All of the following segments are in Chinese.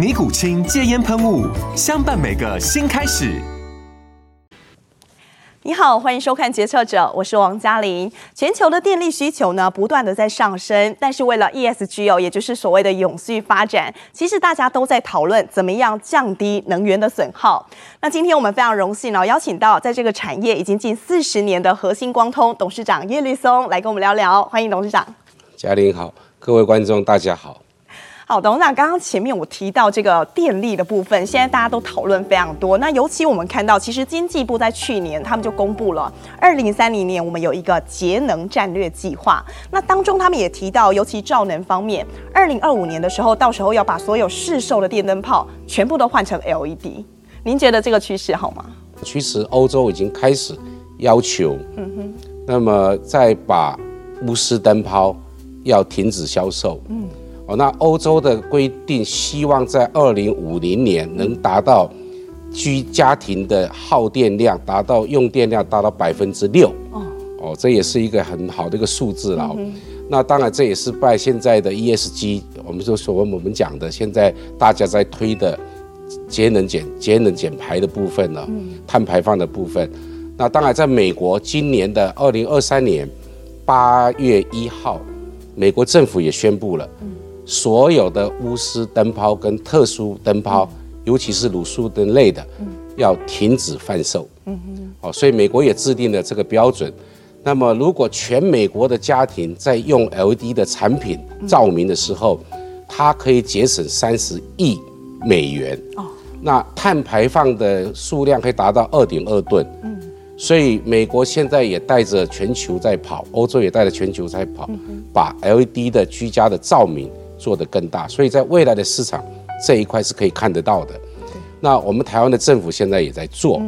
尼古清戒烟喷雾，相伴每个新开始。你好，欢迎收看《决策者》，我是王嘉玲。全球的电力需求呢，不断的在上升，但是为了 ESG 哦，也就是所谓的永续发展，其实大家都在讨论怎么样降低能源的损耗。那今天我们非常荣幸哦，邀请到在这个产业已经近四十年的核心光通董事长叶绿松来跟我们聊聊。欢迎董事长。嘉玲好，各位观众大家好。好，董事长，刚刚前面我提到这个电力的部分，现在大家都讨论非常多。那尤其我们看到，其实经济部在去年他们就公布了二零三零年我们有一个节能战略计划。那当中他们也提到，尤其照能方面，二零二五年的时候，到时候要把所有市售的电灯泡全部都换成 LED。您觉得这个趋势好吗？其实欧洲已经开始要求，嗯哼，那么再把钨丝灯泡要停止销售，嗯。哦，那欧洲的规定希望在二零五零年能达到居家庭的耗电量达到用电量达到百分之六。哦，这也是一个很好的一个数字了。嗯那当然这也是拜现在的 ESG，我们就所谓我们讲的现在大家在推的节能减节能减排的部分呢，碳排放的部分。那当然在美国今年的二零二三年八月一号，美国政府也宣布了。所有的钨丝灯泡跟特殊灯泡，嗯、尤其是卤素灯类的，嗯、要停止贩售。嗯哼，哦，所以美国也制定了这个标准。那么，如果全美国的家庭在用 LED 的产品照明的时候，嗯、它可以节省三十亿美元。哦，那碳排放的数量可以达到二点二吨。嗯，所以美国现在也带着全球在跑，欧洲也带着全球在跑，把 LED 的居家的照明。做得更大，所以在未来的市场这一块是可以看得到的。那我们台湾的政府现在也在做。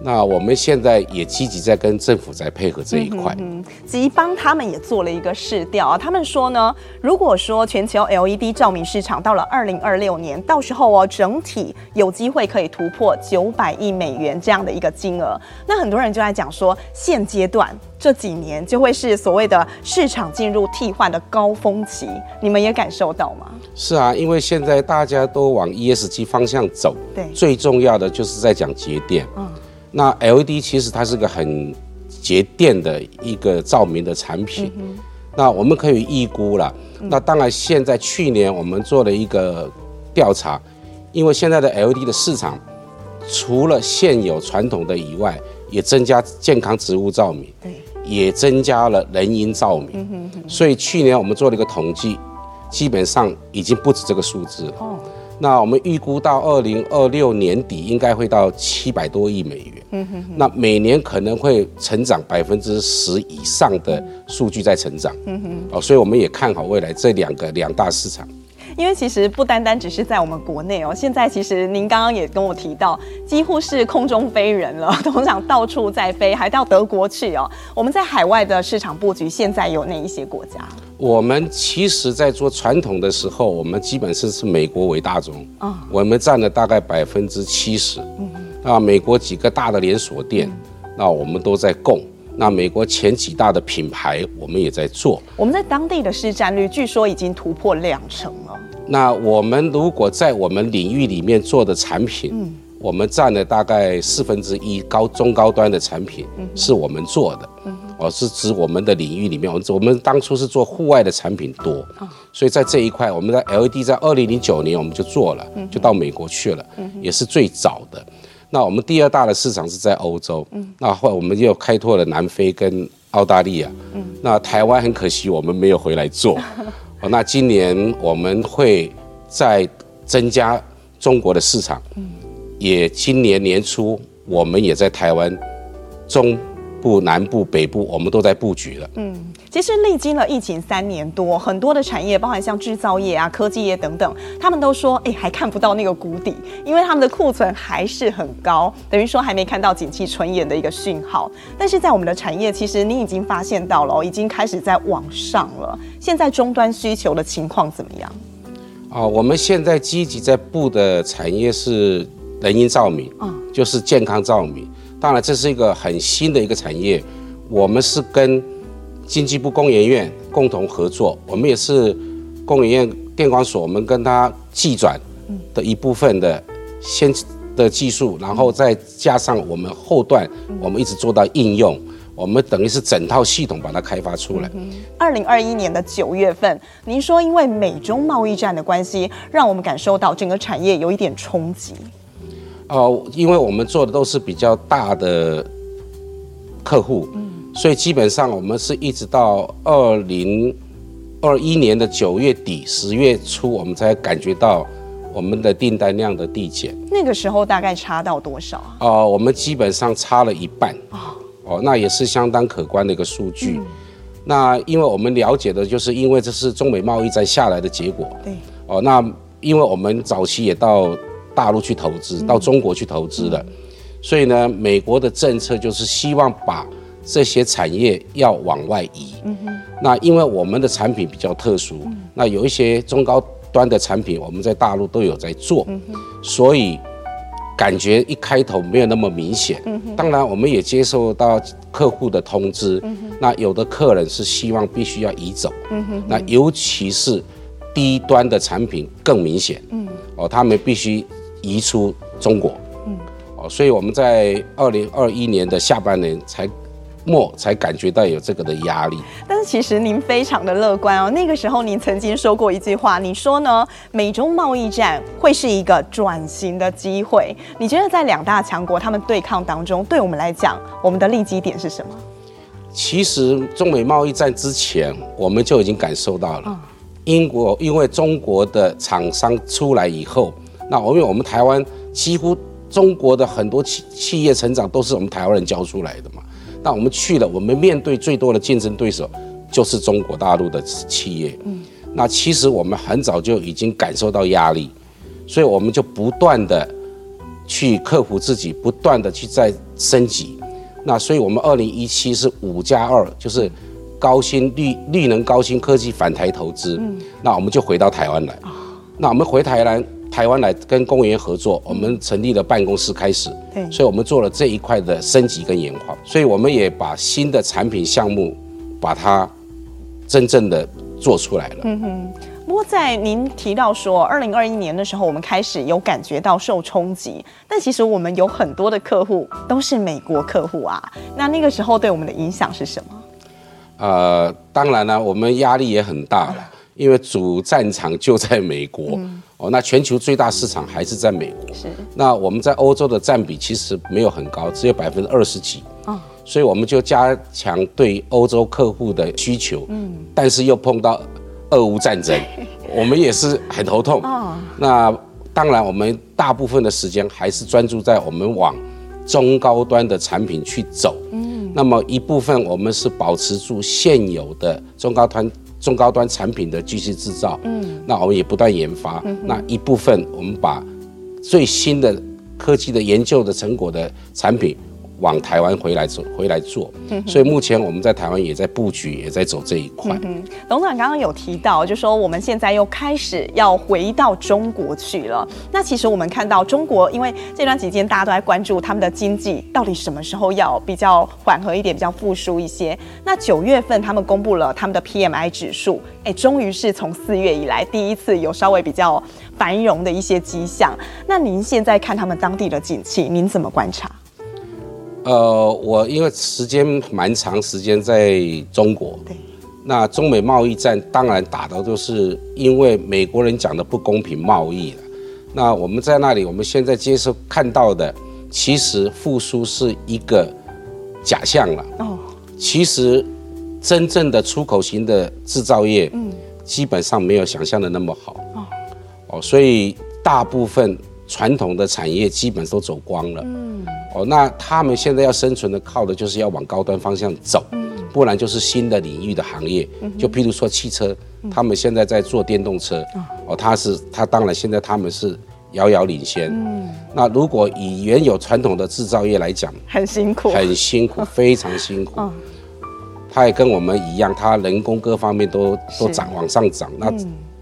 那我们现在也积极在跟政府在配合这一块，嗯，吉邦他们也做了一个市调啊，他们说呢，如果说全球 LED 照明市场到了二零二六年，到时候哦，整体有机会可以突破九百亿美元这样的一个金额，那很多人就在讲说，现阶段这几年就会是所谓的市场进入替换的高峰期，你们也感受到吗？是啊，因为现在大家都往 ESG 方向走，对，最重要的就是在讲节电，嗯。那 LED 其实它是个很节电的一个照明的产品，嗯、那我们可以预估了。嗯、那当然，现在去年我们做了一个调查，因为现在的 LED 的市场除了现有传统的以外，也增加健康植物照明，对也增加了人因照明。嗯、哼哼所以去年我们做了一个统计，基本上已经不止这个数字。哦那我们预估到二零二六年底应该会到七百多亿美元，嗯哼哼，那每年可能会成长百分之十以上的数据在成长，嗯哼，哦，所以我们也看好未来这两个两大市场。因为其实不单单只是在我们国内哦，现在其实您刚刚也跟我提到，几乎是空中飞人了，董事长到处在飞，还到德国去哦。我们在海外的市场布局，现在有哪一些国家？我们其实，在做传统的时候，我们基本是是美国为大宗啊，哦、我们占了大概百分之七十。那美国几个大的连锁店，嗯、那我们都在供。那美国前几大的品牌，我们也在做。我们在当地的市占率，据说已经突破两成了。那我们如果在我们领域里面做的产品，嗯，我们占了大概四分之一高中高端的产品，是我们做的。嗯哼。哦，是指我们的领域里面，我们我们当初是做户外的产品多，所以在这一块，我们的 LED 在二零零九年我们就做了，就到美国去了，也是最早的。那我们第二大的市场是在欧洲，嗯，那后来我们又开拓了南非跟澳大利亚，嗯，那台湾很可惜我们没有回来做，哦，那今年我们会再增加中国的市场，嗯，也今年年初我们也在台湾中部、南部、北部，我们都在布局了，嗯。其实历经了疫情三年多，很多的产业，包含像制造业啊、科技业等等，他们都说，哎，还看不到那个谷底，因为他们的库存还是很高，等于说还没看到景气春延的一个讯号。但是在我们的产业，其实你已经发现到了，已经开始在往上了。现在终端需求的情况怎么样？哦，我们现在积极在布的产业是人因照明，啊，就是健康照明。当然，这是一个很新的一个产业，我们是跟。经济部工研院共同合作，我们也是工研院电光所，我们跟他技转的一部分的先的技术，然后再加上我们后段，我们一直做到应用，我们等于是整套系统把它开发出来。二零二一年的九月份，您说因为美中贸易战的关系，让我们感受到整个产业有一点冲击。哦，因为我们做的都是比较大的客户。所以基本上，我们是一直到二零二一年的九月底、十月初，我们才感觉到我们的订单量的递减。那个时候大概差到多少啊？哦、呃，我们基本上差了一半。哦，哦，那也是相当可观的一个数据。嗯、那因为我们了解的就是，因为这是中美贸易战下来的结果。对。哦，那因为我们早期也到大陆去投资，嗯、到中国去投资了，嗯、所以呢，美国的政策就是希望把这些产业要往外移，嗯哼，那因为我们的产品比较特殊，嗯、那有一些中高端的产品，我们在大陆都有在做，嗯，所以感觉一开头没有那么明显，嗯哼，当然我们也接受到客户的通知，嗯，那有的客人是希望必须要移走，嗯哼，那尤其是低端的产品更明显，嗯，哦，他们必须移出中国，嗯，哦，所以我们在二零二一年的下半年才。末才感觉到有这个的压力，但是其实您非常的乐观哦。那个时候您曾经说过一句话，你说呢？美中贸易战会是一个转型的机会。你觉得在两大强国他们对抗当中，对我们来讲，我们的利基点是什么？其实中美贸易战之前，我们就已经感受到了。英国因为中国的厂商出来以后，那我因为我们台湾几乎中国的很多企企业成长都是我们台湾人教出来的嘛。那我们去了，我们面对最多的竞争对手就是中国大陆的企业。嗯，那其实我们很早就已经感受到压力，所以我们就不断的去克服自己，不断的去再升级。那所以我们二零一七是五加二，就是高新绿绿能高新科技返台投资。嗯，那我们就回到台湾来。那我们回台湾。台湾来跟公务员合作，我们成立了办公室开始，对，所以我们做了这一块的升级跟研发，所以我们也把新的产品项目把它真正的做出来了。嗯哼。不过在您提到说，二零二一年的时候，我们开始有感觉到受冲击，但其实我们有很多的客户都是美国客户啊。那那个时候对我们的影响是什么？呃，当然了，我们压力也很大了，因为主战场就在美国。嗯哦，那全球最大市场还是在美国。是。那我们在欧洲的占比其实没有很高，只有百分之二十几。哦。所以我们就加强对欧洲客户的需求。嗯。但是又碰到俄乌战争，我们也是很头痛。哦。那当然，我们大部分的时间还是专注在我们往中高端的产品去走。嗯。那么一部分我们是保持住现有的中高端。中高端产品的继续制造，嗯，那我们也不断研发，嗯、那一部分我们把最新的科技的研究的成果的产品。往台湾回来做，回来做，所以目前我们在台湾也在布局，也在走这一块。嗯，董事长刚刚有提到，就说我们现在又开始要回到中国去了。那其实我们看到中国，因为这段期间大家都在关注他们的经济到底什么时候要比较缓和一点，比较复苏一些。那九月份他们公布了他们的 PMI 指数，哎，终于是从四月以来第一次有稍微比较繁荣的一些迹象。那您现在看他们当地的景气，您怎么观察？呃，我因为时间蛮长时间在中国，对，那中美贸易战当然打的都是因为美国人讲的不公平贸易了。那我们在那里，我们现在接受看到的其实复苏是一个假象了。哦，其实真正的出口型的制造业，嗯，基本上没有想象的那么好。哦，哦，所以大部分传统的产业基本都走光了。嗯，哦，那他们现在要生存的，靠的就是要往高端方向走。嗯，不然就是新的领域的行业。嗯，就譬如说汽车，他们现在在做电动车。哦，他是他当然现在他们是。遥遥领先。嗯，那如果以原有传统的制造业来讲，很辛苦，很辛苦，非常辛苦。嗯，他也跟我们一样，他人工各方面都都涨，往上涨。那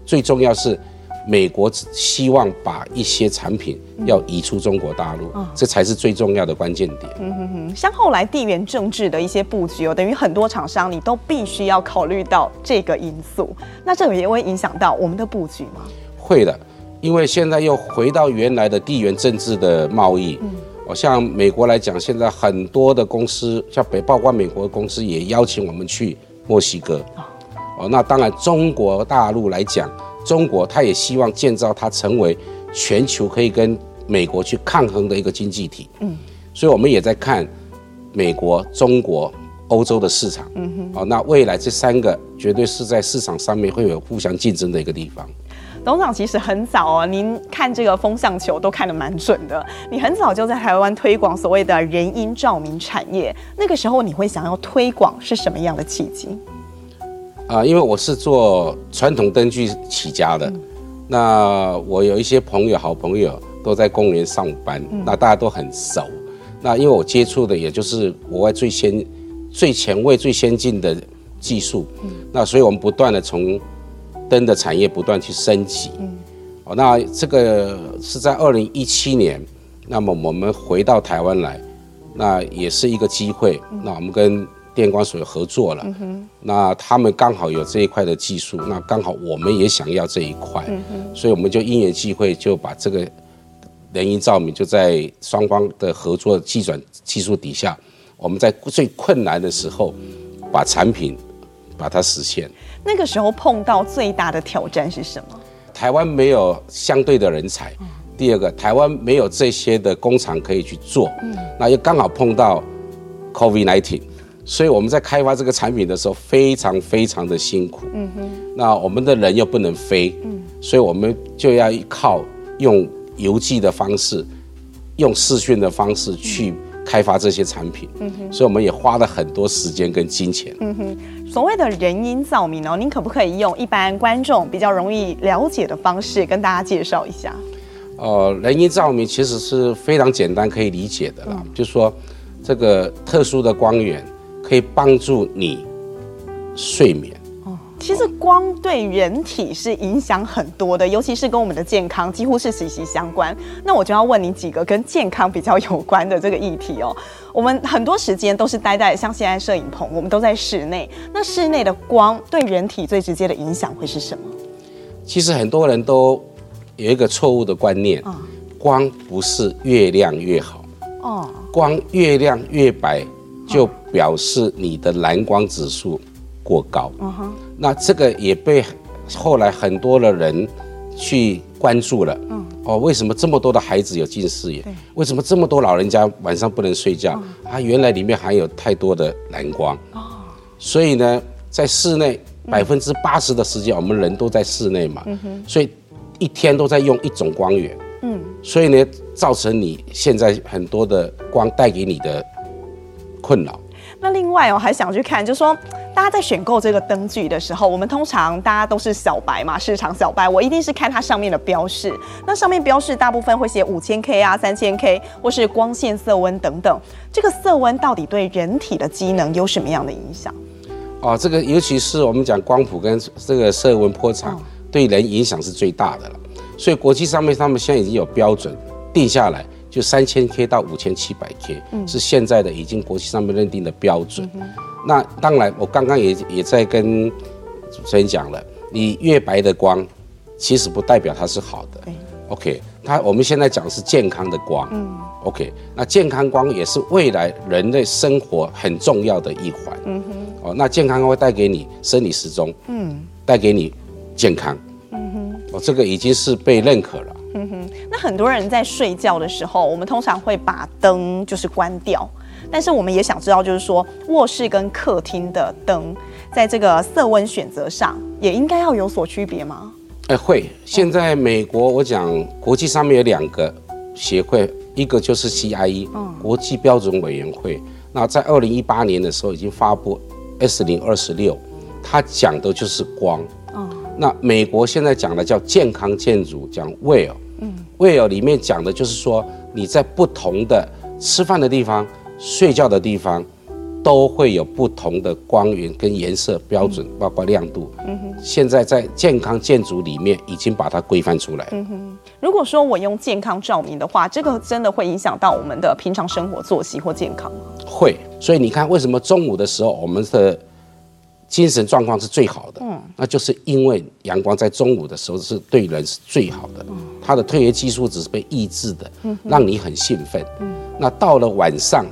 最重要是，美国希望把一些产品要移出中国大陆，这才是最重要的关键点。嗯哼哼，像后来地缘政治的一些布局哦，等于很多厂商你都必须要考虑到这个因素。那这也会影响到我们的布局吗？会的。因为现在又回到原来的地缘政治的贸易，嗯哦，像美国来讲，现在很多的公司，像北包括美国的公司也邀请我们去墨西哥，哦，那当然中国大陆来讲，中国它也希望建造它成为全球可以跟美国去抗衡的一个经济体，嗯，所以我们也在看美国、中国、欧洲的市场，嗯哼，哦，那未来这三个绝对是在市场上面会有互相竞争的一个地方。董事长其实很早哦，您看这个风向球都看得蛮准的。你很早就在台湾推广所谓的人因照明产业，那个时候你会想要推广是什么样的契机？啊，因为我是做传统灯具起家的，嗯、那我有一些朋友、好朋友都在公园上班，嗯、那大家都很熟。那因为我接触的也就是国外最先、最前卫、最先进的技术，嗯、那所以我们不断的从灯的产业不断去升级，嗯，哦，那这个是在二零一七年，那么我们回到台湾来，那也是一个机会，那我们跟电光所合作了，嗯，那他们刚好有这一块的技术，那刚好我们也想要这一块，嗯，所以我们就因缘际会就把这个人因照明就在双方的合作技转技术底下，我们在最困难的时候把产品把它实现。那个时候碰到最大的挑战是什么？台湾没有相对的人才。第二个，台湾没有这些的工厂可以去做。嗯。那又刚好碰到 COVID-19，所以我们在开发这个产品的时候非常非常的辛苦。嗯哼。那我们的人又不能飞。嗯。所以我们就要靠用邮寄的方式，用视讯的方式去开发这些产品。嗯哼。所以我们也花了很多时间跟金钱。嗯哼。所谓的人因照明哦，您可不可以用一般观众比较容易了解的方式跟大家介绍一下？呃，人因照明其实是非常简单可以理解的啦，嗯、就是说这个特殊的光源可以帮助你睡眠。哦其实光对人体是影响很多的，尤其是跟我们的健康几乎是息息相关。那我就要问你几个跟健康比较有关的这个议题哦。我们很多时间都是待在像现在摄影棚，我们都在室内。那室内的光对人体最直接的影响会是什么？其实很多人都有一个错误的观念，光不是越亮越好哦，光越亮越白就表示你的蓝光指数过高。嗯哼。那这个也被后来很多的人去关注了。嗯。哦，为什么这么多的孩子有近视眼？对为什么这么多老人家晚上不能睡觉？嗯、啊，原来里面含有太多的蓝光。哦。所以呢，在室内百分之八十的时间，我们人都在室内嘛。嗯哼。所以一天都在用一种光源。嗯。所以呢，造成你现在很多的光带给你的困扰。那另外我还想去看，就是说。大家在选购这个灯具的时候，我们通常大家都是小白嘛，市场小白，我一定是看它上面的标示。那上面标示大部分会写五千 K 啊、三千 K，或是光线色温等等。这个色温到底对人体的机能有什么样的影响？哦，这个尤其是我们讲光谱跟这个色温波长，对人影响是最大的了。所以国际上面他们现在已经有标准定下来。就三千 K 到五千七百 K，是现在的已经国际上面认定的标准。嗯、那当然，我刚刚也也在跟主持人讲了，你越白的光，其实不代表它是好的。OK，它我们现在讲的是健康的光。嗯、OK，那健康光也是未来人类生活很重要的一环。嗯哼。哦，那健康光会带给你生理时钟。嗯。带给你健康。嗯哼。哦，这个已经是被认可了。嗯哼，那很多人在睡觉的时候，我们通常会把灯就是关掉，但是我们也想知道，就是说卧室跟客厅的灯，在这个色温选择上，也应该要有所区别吗？哎，会。现在美国，我讲国际上面有两个协会，一个就是 CIE，嗯，国际标准委员会。那在二零一八年的时候已经发布 S 零二十六，它讲的就是光。嗯，那美国现在讲的叫健康建筑，讲 WELL。嗯，WELL 里面讲的就是说你在不同的吃饭的地方、睡觉的地方。都会有不同的光源跟颜色标准，包括亮度。嗯哼，现在在健康建筑里面已经把它规范出来。嗯哼，如果说我用健康照明的话，这个真的会影响到我们的平常生活作息或健康吗？会，所以你看，为什么中午的时候我们的精神状况是最好的？嗯，那就是因为阳光在中午的时候是对人是最好的。嗯，它的褪黑激素只是被抑制的，嗯，让你很兴奋。嗯，那到了晚上。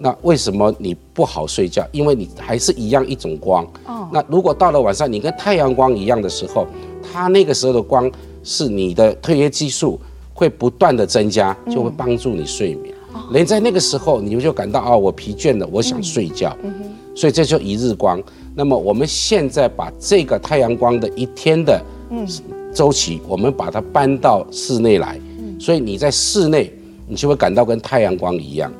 那为什么你不好睡觉？因为你还是一样一种光。哦。那如果到了晚上，你跟太阳光一样的时候，它那个时候的光是你的褪黑激素会不断的增加，就会帮助你睡眠。嗯。人在那个时候，你们就感到啊，我疲倦了，我想睡觉。嗯。所以这就一日光。那么我们现在把这个太阳光的一天的周期，我们把它搬到室内来。所以你在室内，你就会感到跟太阳光一样。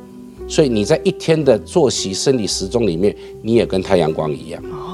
所以你在一天的作息生理时钟里面，你也跟太阳光一样哦。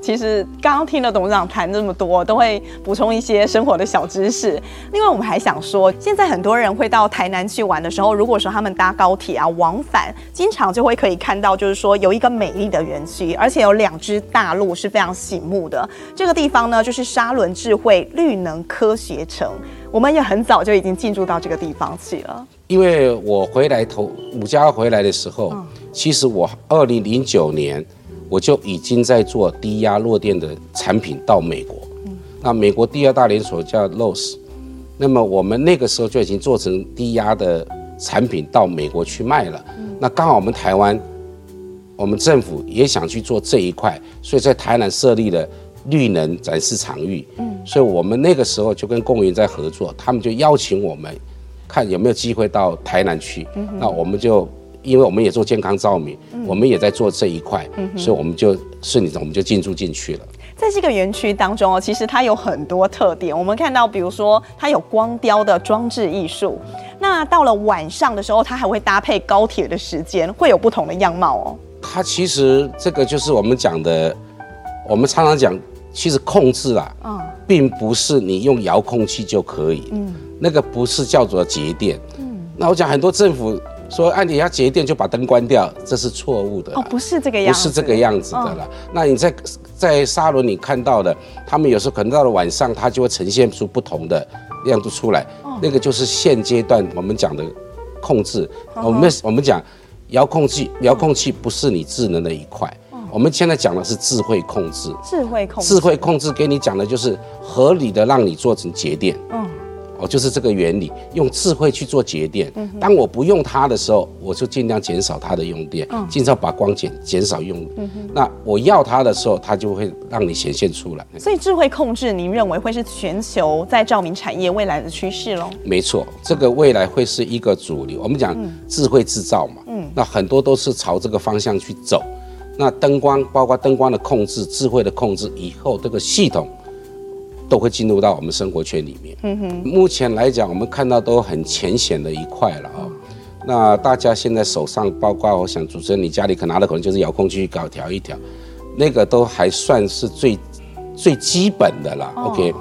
其实刚刚听了董事长谈这么多，都会补充一些生活的小知识。另外，我们还想说，现在很多人会到台南去玩的时候，如果说他们搭高铁啊往返，经常就会可以看到，就是说有一个美丽的园区，而且有两只大鹿是非常醒目的。这个地方呢，就是沙仑智慧绿能科学城。我们也很早就已经进驻到这个地方去了。因为我回来头五家回来的时候，其实我二零零九年我就已经在做低压弱电的产品到美国。那美国第二大连锁叫 Lowe's，那么我们那个时候就已经做成低压的产品到美国去卖了。那刚好我们台湾，我们政府也想去做这一块，所以在台南设立了绿能展示场域。所以我们那个时候就跟公园在合作，他们就邀请我们。看有没有机会到台南去，嗯、那我们就因为我们也做健康照明，嗯、我们也在做这一块，嗯、所以我们就顺利的我们就进驻进去了。在这个园区当中哦，其实它有很多特点。我们看到，比如说它有光雕的装置艺术，那到了晚上的时候，它还会搭配高铁的时间，会有不同的样貌哦。它其实这个就是我们讲的，我们常常讲，其实控制啊，嗯，并不是你用遥控器就可以，嗯。那个不是叫做节电，嗯，那我讲很多政府说，按你要节电就把灯关掉，这是错误的。哦，不是这个样子，不是这个样子的了。哦、那你在在沙轮你看到的，他们有时候可能到了晚上，它就会呈现出不同的亮度出来，哦、那个就是现阶段我们讲的控制。哦、我们我们讲遥控器，遥控器不是你智能的一块，哦、我们现在讲的是智慧控制。智慧控制，智慧控制给你讲的就是合理的让你做成节电。嗯。哦，就是这个原理，用智慧去做节电。当我不用它的时候，我就尽量减少它的用电，尽量把光减减少用。那我要它的时候，它就会让你显现出来。所以智慧控制，您认为会是全球在照明产业未来的趋势喽？没错，这个未来会是一个主流。我们讲智慧制造嘛，嗯，那很多都是朝这个方向去走。那灯光，包括灯光的控制、智慧的控制，以后这个系统。都会进入到我们生活圈里面。嗯哼，目前来讲，我们看到都很浅显的一块了啊。那大家现在手上，包括我想主持人你家里可拿的可能就是遥控器搞调一调，那个都还算是最最基本的了。OK，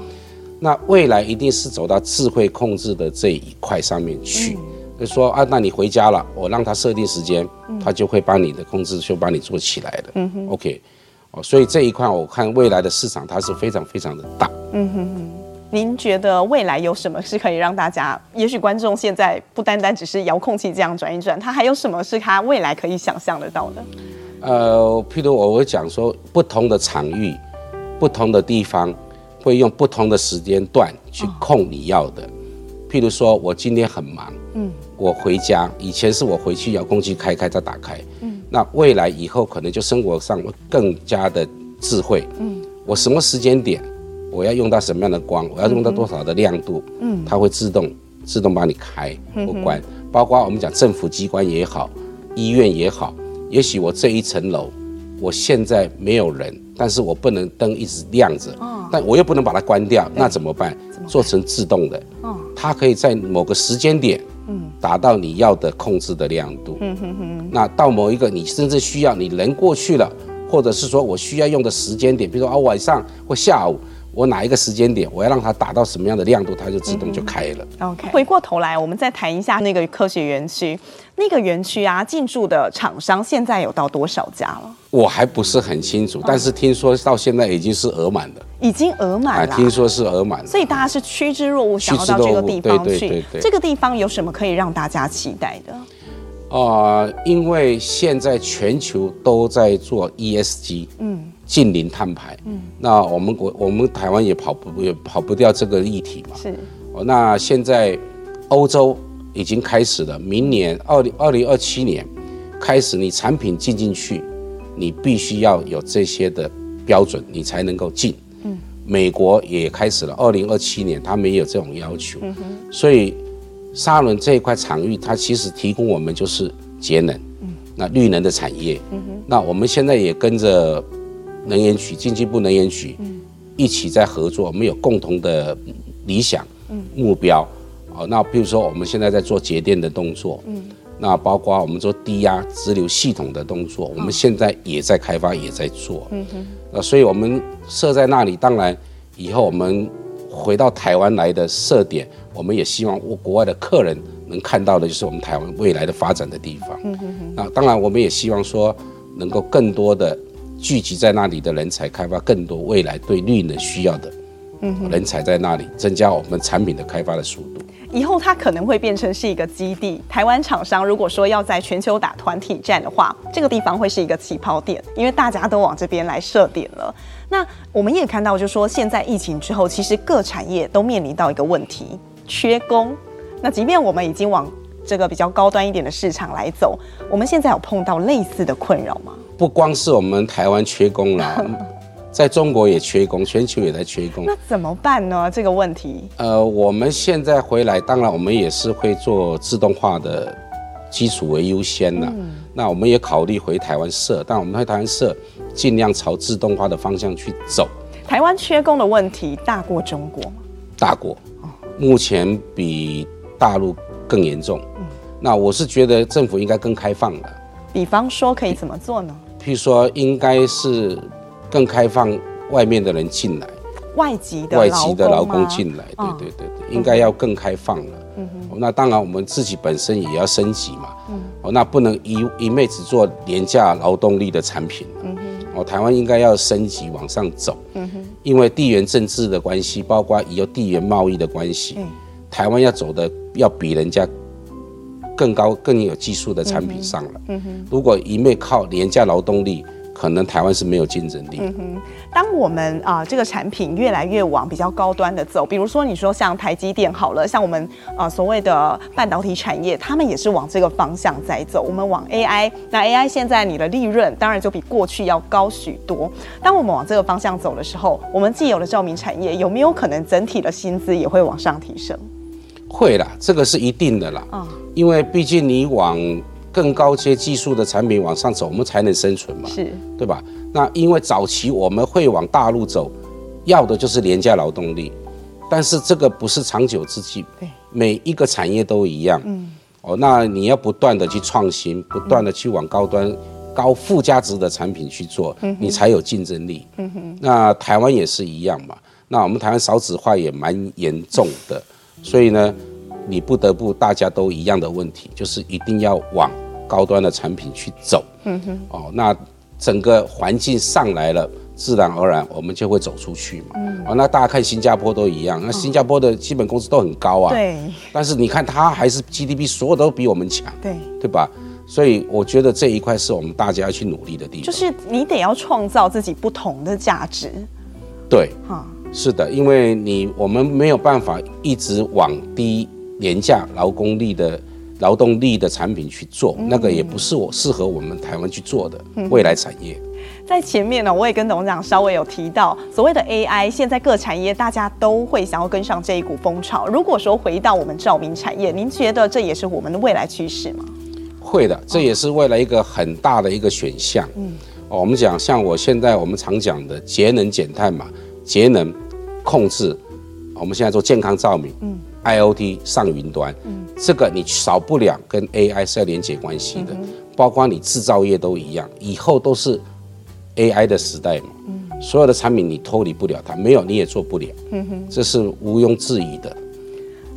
那未来一定是走到智慧控制的这一块上面去。就说啊，那你回家了，我让他设定时间，他就会帮你的控制就帮你做起来的。嗯哼，OK。哦，所以这一块我看未来的市场它是非常非常的大。嗯哼哼，您觉得未来有什么是可以让大家，也许观众现在不单单只是遥控器这样转一转，它还有什么是它未来可以想象得到的？呃，譬如我会讲说，不同的场域、不同的地方，会用不同的时间段去控你要的。哦、譬如说我今天很忙，嗯，我回家，以前是我回去遥控器开开再打开，嗯。那未来以后可能就生活上会更加的智慧。嗯，我什么时间点我要用到什么样的光，我要用到多少的亮度，嗯，它会自动自动帮你开或关。包括我们讲政府机关也好，医院也好，也许我这一层楼，我现在没有人，但是我不能灯一直亮着，但我又不能把它关掉，那怎么办？做成自动的，它可以在某个时间点，达到你要的控制的亮度，那到某一个你甚至需要你人过去了，或者是说我需要用的时间点，比如说啊晚上或下午。我哪一个时间点，我要让它达到什么样的亮度，它就自动就开了。OK，回过头来，我们再谈一下那个科学园区。那个园区啊，进驻的厂商现在有到多少家了？我还不是很清楚，但是听说到现在已经是额满了。已经额满了，听说是额满了。所以大家是趋之若鹜，想要到这个地方去。这个地方有什么可以让大家期待的？啊、呃，因为现在全球都在做 ESG，嗯。净零碳排，嗯，那我们国我们台湾也跑不也跑不掉这个议题嘛，是哦。那现在欧洲已经开始了，明年二零二零二七年开始，你产品进进去，你必须要有这些的标准，你才能够进。嗯，美国也开始了，二零二七年他们也有这种要求。嗯哼，所以沙伦这一块场域，它其实提供我们就是节能，嗯，那绿能的产业，嗯哼，那我们现在也跟着。能源局、经济部能源局一起在合作，我们有共同的理想、目标。哦，那比如说我们现在在做节电的动作，嗯那包括我们做低压直流系统的动作，我们现在也在开发，也在做。嗯哼。所以我们设在那里，当然以后我们回到台湾来的设点，我们也希望我国外的客人能看到的就是我们台湾未来的发展的地方。嗯哼。那当然，我们也希望说能够更多的。聚集在那里的人才，开发更多未来对绿能需要的人才在那里，增加我们产品的开发的速度。以后它可能会变成是一个基地。台湾厂商如果说要在全球打团体战的话，这个地方会是一个起跑点，因为大家都往这边来设点了。那我们也看到，就是说现在疫情之后，其实各产业都面临到一个问题，缺工。那即便我们已经往这个比较高端一点的市场来走，我们现在有碰到类似的困扰吗？不光是我们台湾缺工了，在中国也缺工，全球也在缺工。那怎么办呢？这个问题？呃，我们现在回来，当然我们也是会做自动化的基础为优先的。嗯、那我们也考虑回台湾设，但我们回台湾设，尽量朝自动化的方向去走。台湾缺工的问题大过中国吗？大过，目前比大陆更严重。嗯、那我是觉得政府应该更开放了。比方说，可以怎么做呢？譬如说，应该是更开放外面的人进来，外籍的外籍的劳工进来，对对对对，应该要更开放了。嗯哼，那当然我们自己本身也要升级嘛。嗯，哦，那不能一一昧只做廉价劳动力的产品。嗯哼，哦，台湾应该要升级往上走。嗯哼，因为地缘政治的关系，包括以后地缘贸易的关系，台湾要走的要比人家。更高、更有技术的产品上了。嗯哼，如果一味靠廉价劳动力，可能台湾是没有竞争力。嗯哼，当我们啊、呃、这个产品越来越往比较高端的走，比如说你说像台积电好了，像我们啊、呃、所谓的半导体产业，他们也是往这个方向在走。我们往 AI，那 AI 现在你的利润当然就比过去要高许多。当我们往这个方向走的时候，我们既有的照明产业有没有可能整体的薪资也会往上提升？会啦，这个是一定的啦。嗯，因为毕竟你往更高阶技术的产品往上走，我们才能生存嘛，是，对吧？那因为早期我们会往大陆走，要的就是廉价劳动力，但是这个不是长久之计。对，每一个产业都一样。嗯，哦，那你要不断的去创新，不断的去往高端、高附加值的产品去做，你才有竞争力。嗯哼，那台湾也是一样嘛。那我们台湾少子化也蛮严重的。所以呢，你不得不大家都一样的问题，就是一定要往高端的产品去走。嗯哼。哦，那整个环境上来了，自然而然我们就会走出去嘛。嗯。哦，那大家看新加坡都一样，那新加坡的基本工资都很高啊。对。但是你看它还是 GDP 所有都比我们强。对。对吧？所以我觉得这一块是我们大家要去努力的地方。就是你得要创造自己不同的价值。对。哈。是的，因为你我们没有办法一直往低廉价劳工力的劳动力的产品去做，那个也不是我适合我们台湾去做的未来产业。在前面呢，我也跟董事长稍微有提到，所谓的 AI，现在各产业大家都会想要跟上这一股风潮。如果说回到我们照明产业，您觉得这也是我们的未来趋势吗？会的，这也是未来一个很大的一个选项。嗯，哦，我们讲像我现在我们常讲的节能减碳嘛，节能控制，我们现在做健康照明，嗯，IoT 上云端，嗯，这个你少不了跟 AI 是要连接关系的，嗯、包括你制造业都一样，以后都是。AI 的时代嘛，嗯所有的产品你脱离不了它，没有你也做不了，嗯哼这是毋庸置疑的。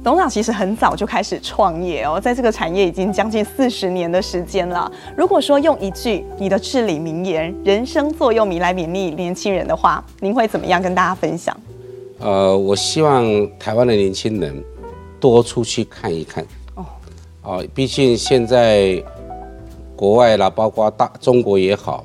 董事长其实很早就开始创业哦，在这个产业已经将近四十年的时间了。如果说用一句你的至理名言“人生座右铭”来勉励年轻人的话，您会怎么样跟大家分享？呃，我希望台湾的年轻人多出去看一看哦，哦，毕竟现在国外啦，包括大中国也好。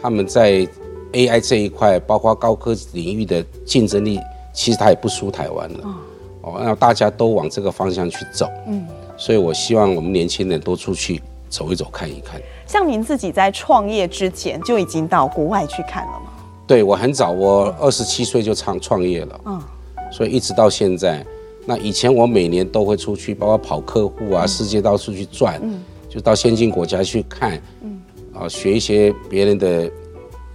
他们在 AI 这一块，包括高科技领域的竞争力，其实它也不输台湾了。哦，那大家都往这个方向去走。嗯，所以我希望我们年轻人多出去走一走，看一看。像您自己在创业之前就已经到国外去看了吗？对，我很早，我二十七岁就创创业了。嗯，所以一直到现在，那以前我每年都会出去，包括跑客户啊，世界到处去转，嗯就到先进国家去看。嗯。啊，学一些别人的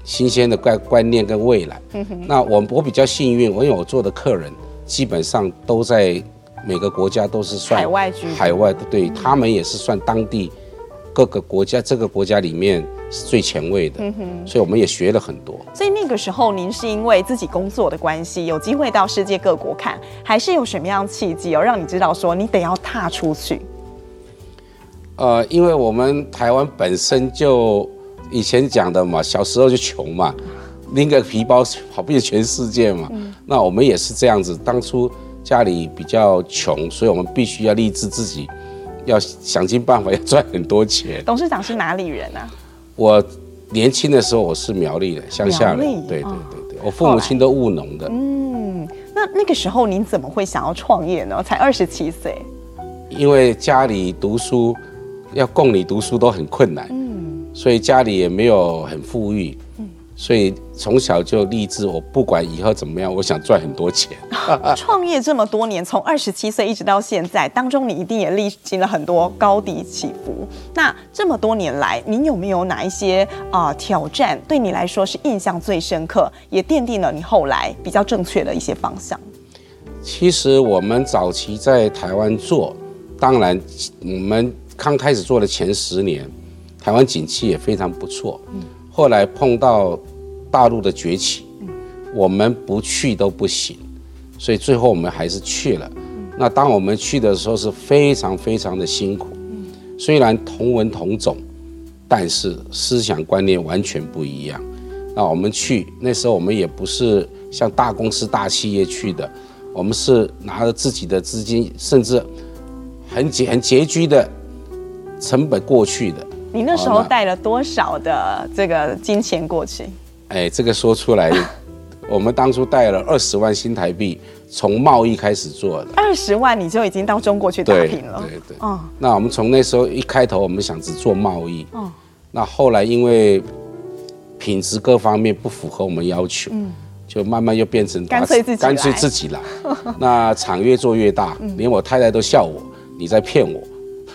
新鲜的观观念跟未来。那我我比较幸运，我因为我做的客人基本上都在每个国家都是算海外居，海外的，对他们也是算当地各个国家这个国家里面是最前卫的。所以我们也学了很多。所以那个时候，您是因为自己工作的关系，有机会到世界各国看，还是有什么样契机哦，让你知道说你得要踏出去？呃，因为我们台湾本身就以前讲的嘛，小时候就穷嘛，拎个皮包跑遍全世界嘛。嗯、那我们也是这样子，当初家里比较穷，所以我们必须要立志自己要想尽办法要赚很多钱。董事长是哪里人啊？我年轻的时候我是苗栗的乡下人，对对对对，我父母亲都务农的。嗯，那那个时候您怎么会想要创业呢？才二十七岁。因为家里读书。要供你读书都很困难，嗯，所以家里也没有很富裕，嗯，所以从小就立志，我不管以后怎么样，我想赚很多钱。创业这么多年，从二十七岁一直到现在，当中你一定也历经了很多高低起伏。那这么多年来，您有没有哪一些啊、呃、挑战，对你来说是印象最深刻，也奠定了你后来比较正确的一些方向？其实我们早期在台湾做，当然我们。刚开始做的前十年，台湾景气也非常不错。后来碰到大陆的崛起，我们不去都不行，所以最后我们还是去了。那当我们去的时候是非常非常的辛苦。虽然同文同种，但是思想观念完全不一样。那我们去那时候，我们也不是像大公司大企业去的，我们是拿着自己的资金，甚至很拮很拮据的。成本过去的，你那时候带了多少的这个金钱过去？哎，这个说出来，我们当初带了二十万新台币，从贸易开始做的。二十万你就已经到中国去打拼了？对对对。哦，那我们从那时候一开头，我们想只做贸易。哦。那后来因为品质各方面不符合我们要求，嗯，就慢慢又变成干脆自己干脆自己来。那厂越做越大，连我太太都笑我，你在骗我。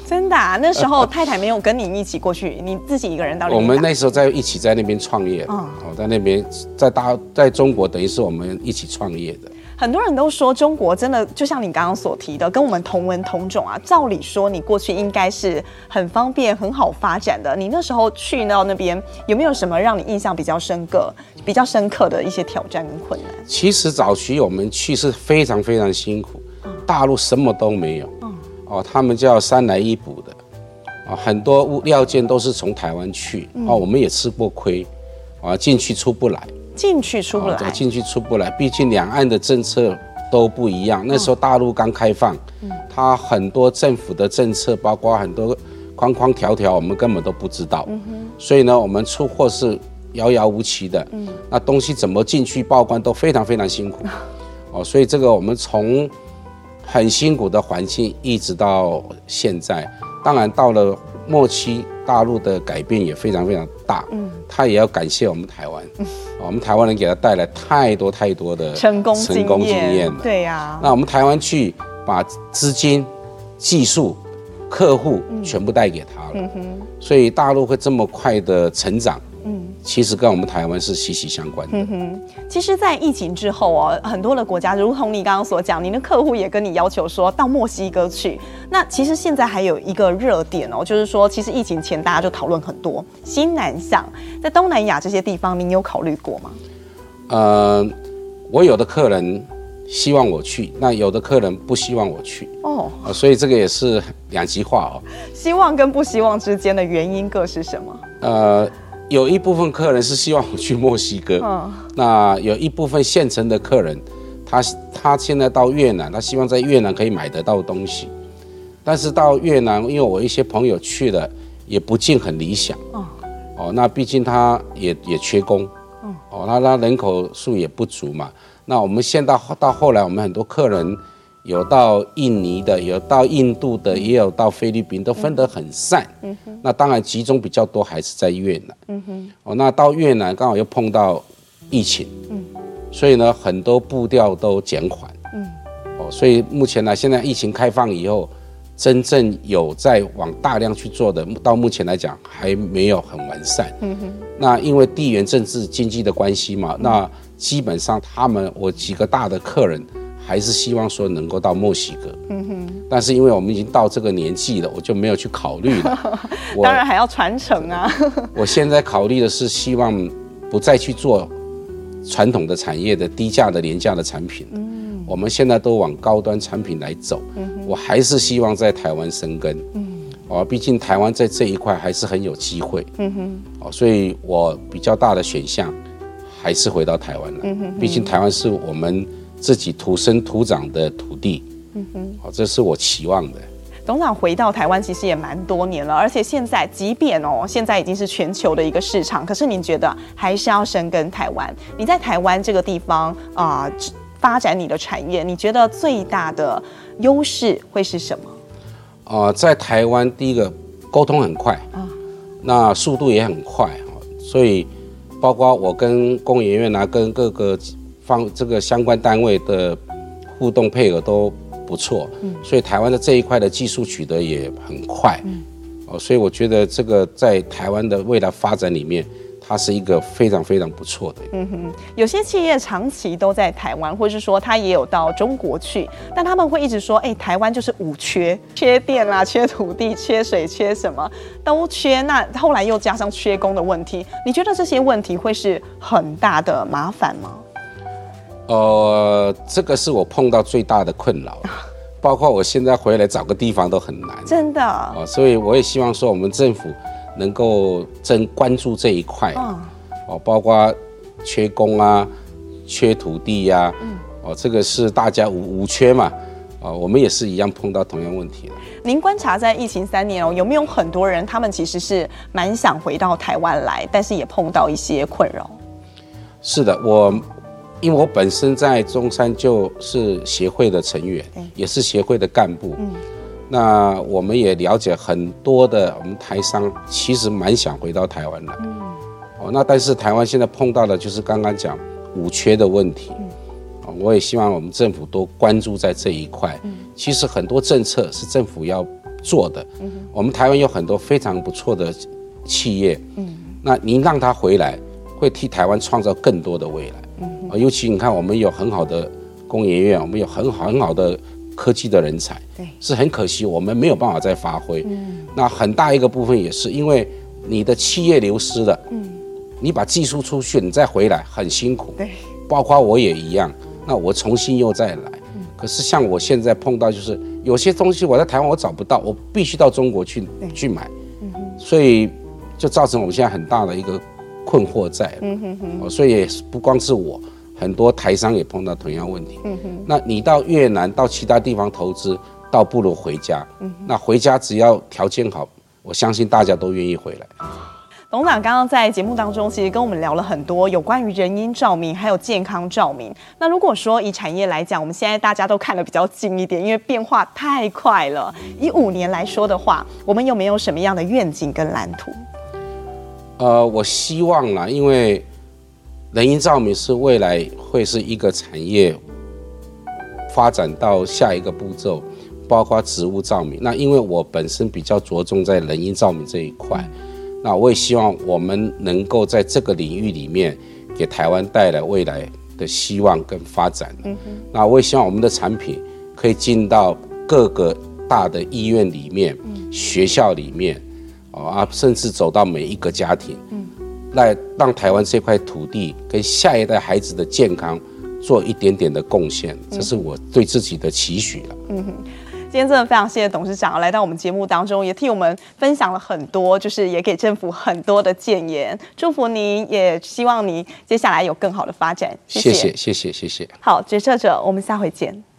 真的啊？那时候太太没有跟你一起过去，你自己一个人到。我们那时候在一起在那边创业，哦，在那边在大在中国，等于是我们一起创业的。很多人都说中国真的就像你刚刚所提的，跟我们同文同种啊。照理说，你过去应该是很方便、很好发展的。你那时候去到那边，有没有什么让你印象比较深刻、比较深刻的一些挑战跟困难？其实早期我们去是非常非常辛苦，大陆什么都没有。哦，他们叫三来一补的，啊，很多物料件都是从台湾去，哦，我们也吃过亏，啊，进去出不来，进去出不来，进去出不来，毕竟两岸的政策都不一样。那时候大陆刚开放，它很多政府的政策，包括很多框框条条，我们根本都不知道，所以呢，我们出货是遥遥无期的，那东西怎么进去报关都非常非常辛苦，哦，所以这个我们从。很辛苦的环境，一直到现在，当然到了末期，大陆的改变也非常非常大。嗯，他也要感谢我们台湾，嗯、我们台湾人给他带来太多太多的成功成功经验。对呀、啊，那我们台湾去把资金、技术、客户全部带给他了，嗯哼，所以大陆会这么快的成长。其实跟我们台湾是息息相关的。嗯哼，其实，在疫情之后哦，很多的国家，如同你刚刚所讲，您的客户也跟你要求说到墨西哥去。那其实现在还有一个热点哦，就是说，其实疫情前大家就讨论很多新南向，在东南亚这些地方，您有考虑过吗？呃，我有的客人希望我去，那有的客人不希望我去。哦，所以这个也是两极化哦。希望跟不希望之间的原因各是什么？呃。有一部分客人是希望我去墨西哥，哦、那有一部分现成的客人，他他现在到越南，他希望在越南可以买得到东西，但是到越南，因为我一些朋友去了，也不尽很理想，哦，哦，那毕竟他也也缺工，哦，那他人口数也不足嘛，那我们现到到后来，我们很多客人。有到印尼的，有到印度的，也有到菲律宾，都分得很散。嗯哼。那当然集中比较多还是在越南。嗯哼。哦，那到越南刚好又碰到疫情。嗯。所以呢，很多步调都减缓。嗯。哦，所以目前呢，现在疫情开放以后，真正有在往大量去做的，到目前来讲还没有很完善。嗯哼。那因为地缘政治经济的关系嘛，那基本上他们我几个大的客人。还是希望说能够到墨西哥，嗯哼，但是因为我们已经到这个年纪了，我就没有去考虑了。当然还要传承啊。我现在考虑的是希望不再去做传统的产业的低价的廉价的产品，嗯，我们现在都往高端产品来走，嗯哼，我还是希望在台湾生根，嗯，哦，毕竟台湾在这一块还是很有机会，嗯哼，哦，所以我比较大的选项还是回到台湾了，嗯哼，毕竟台湾是我们。自己土生土长的土地，嗯哼，好，这是我期望的。董事长回到台湾其实也蛮多年了，而且现在即便哦，现在已经是全球的一个市场，可是您觉得还是要深耕台湾？你在台湾这个地方啊、呃，发展你的产业，你觉得最大的优势会是什么？呃，在台湾第一个沟通很快啊，那速度也很快，所以包括我跟工研院啊，跟各个。方这个相关单位的互动配合都不错，嗯，所以台湾的这一块的技术取得也很快，嗯，哦，所以我觉得这个在台湾的未来发展里面，它是一个非常非常不错的。嗯哼，有些企业长期都在台湾，或是说他也有到中国去，但他们会一直说，哎，台湾就是五缺，缺电啦，缺土地，缺水，缺什么都缺。那后来又加上缺工的问题，你觉得这些问题会是很大的麻烦吗？呃，这个是我碰到最大的困扰，包括我现在回来找个地方都很难，真的。啊、呃，所以我也希望说我们政府能够真关注这一块，哦、呃，包括缺工啊，缺土地呀、啊，嗯，哦、呃，这个是大家无无缺嘛，啊、呃，我们也是一样碰到同样问题的。您观察在疫情三年哦，有没有很多人他们其实是蛮想回到台湾来，但是也碰到一些困扰？是的，我。因为我本身在中山就是协会的成员，也是协会的干部。嗯，那我们也了解很多的我们台商，其实蛮想回到台湾来。嗯，哦，那但是台湾现在碰到的就是刚刚讲五缺的问题。嗯，我也希望我们政府多关注在这一块。嗯，其实很多政策是政府要做的。嗯，我们台湾有很多非常不错的企业。嗯，那您让他回来，会替台湾创造更多的未来。尤其你看，我们有很好的工研院，我们有很好很好的科技的人才，对，是很可惜我们没有办法再发挥。嗯，那很大一个部分也是因为你的企业流失了，嗯，你把技术出去，你再回来很辛苦，对，包括我也一样。那我重新又再来，可是像我现在碰到就是有些东西我在台湾我找不到，我必须到中国去去买，所以就造成我们现在很大的一个困惑在。嗯哼哼，所以也不光是我。很多台商也碰到同样问题。嗯哼，那你到越南到其他地方投资，倒不如回家。嗯，那回家只要条件好，我相信大家都愿意回来。董事长刚刚在节目当中，其实跟我们聊了很多有关于人因照明，还有健康照明。那如果说以产业来讲，我们现在大家都看得比较近一点，因为变化太快了。以五年来说的话，我们有没有什么样的愿景跟蓝图？呃，我希望啦，因为人因照明是未来会是一个产业发展到下一个步骤，包括植物照明。那因为我本身比较着重在人因照明这一块。那我也希望我们能够在这个领域里面，给台湾带来未来的希望跟发展。嗯哼。那我也希望我们的产品可以进到各个大的医院里面、学校里面，啊，甚至走到每一个家庭。嗯。来让台湾这块土地跟下一代孩子的健康做一点点的贡献，这是我对自己的期许了。嗯哼。今天真的非常谢谢董事长来到我们节目当中，也替我们分享了很多，就是也给政府很多的建言。祝福您，也希望您接下来有更好的发展。谢谢，谢谢，谢谢，谢谢。好，决策者，我们下回见。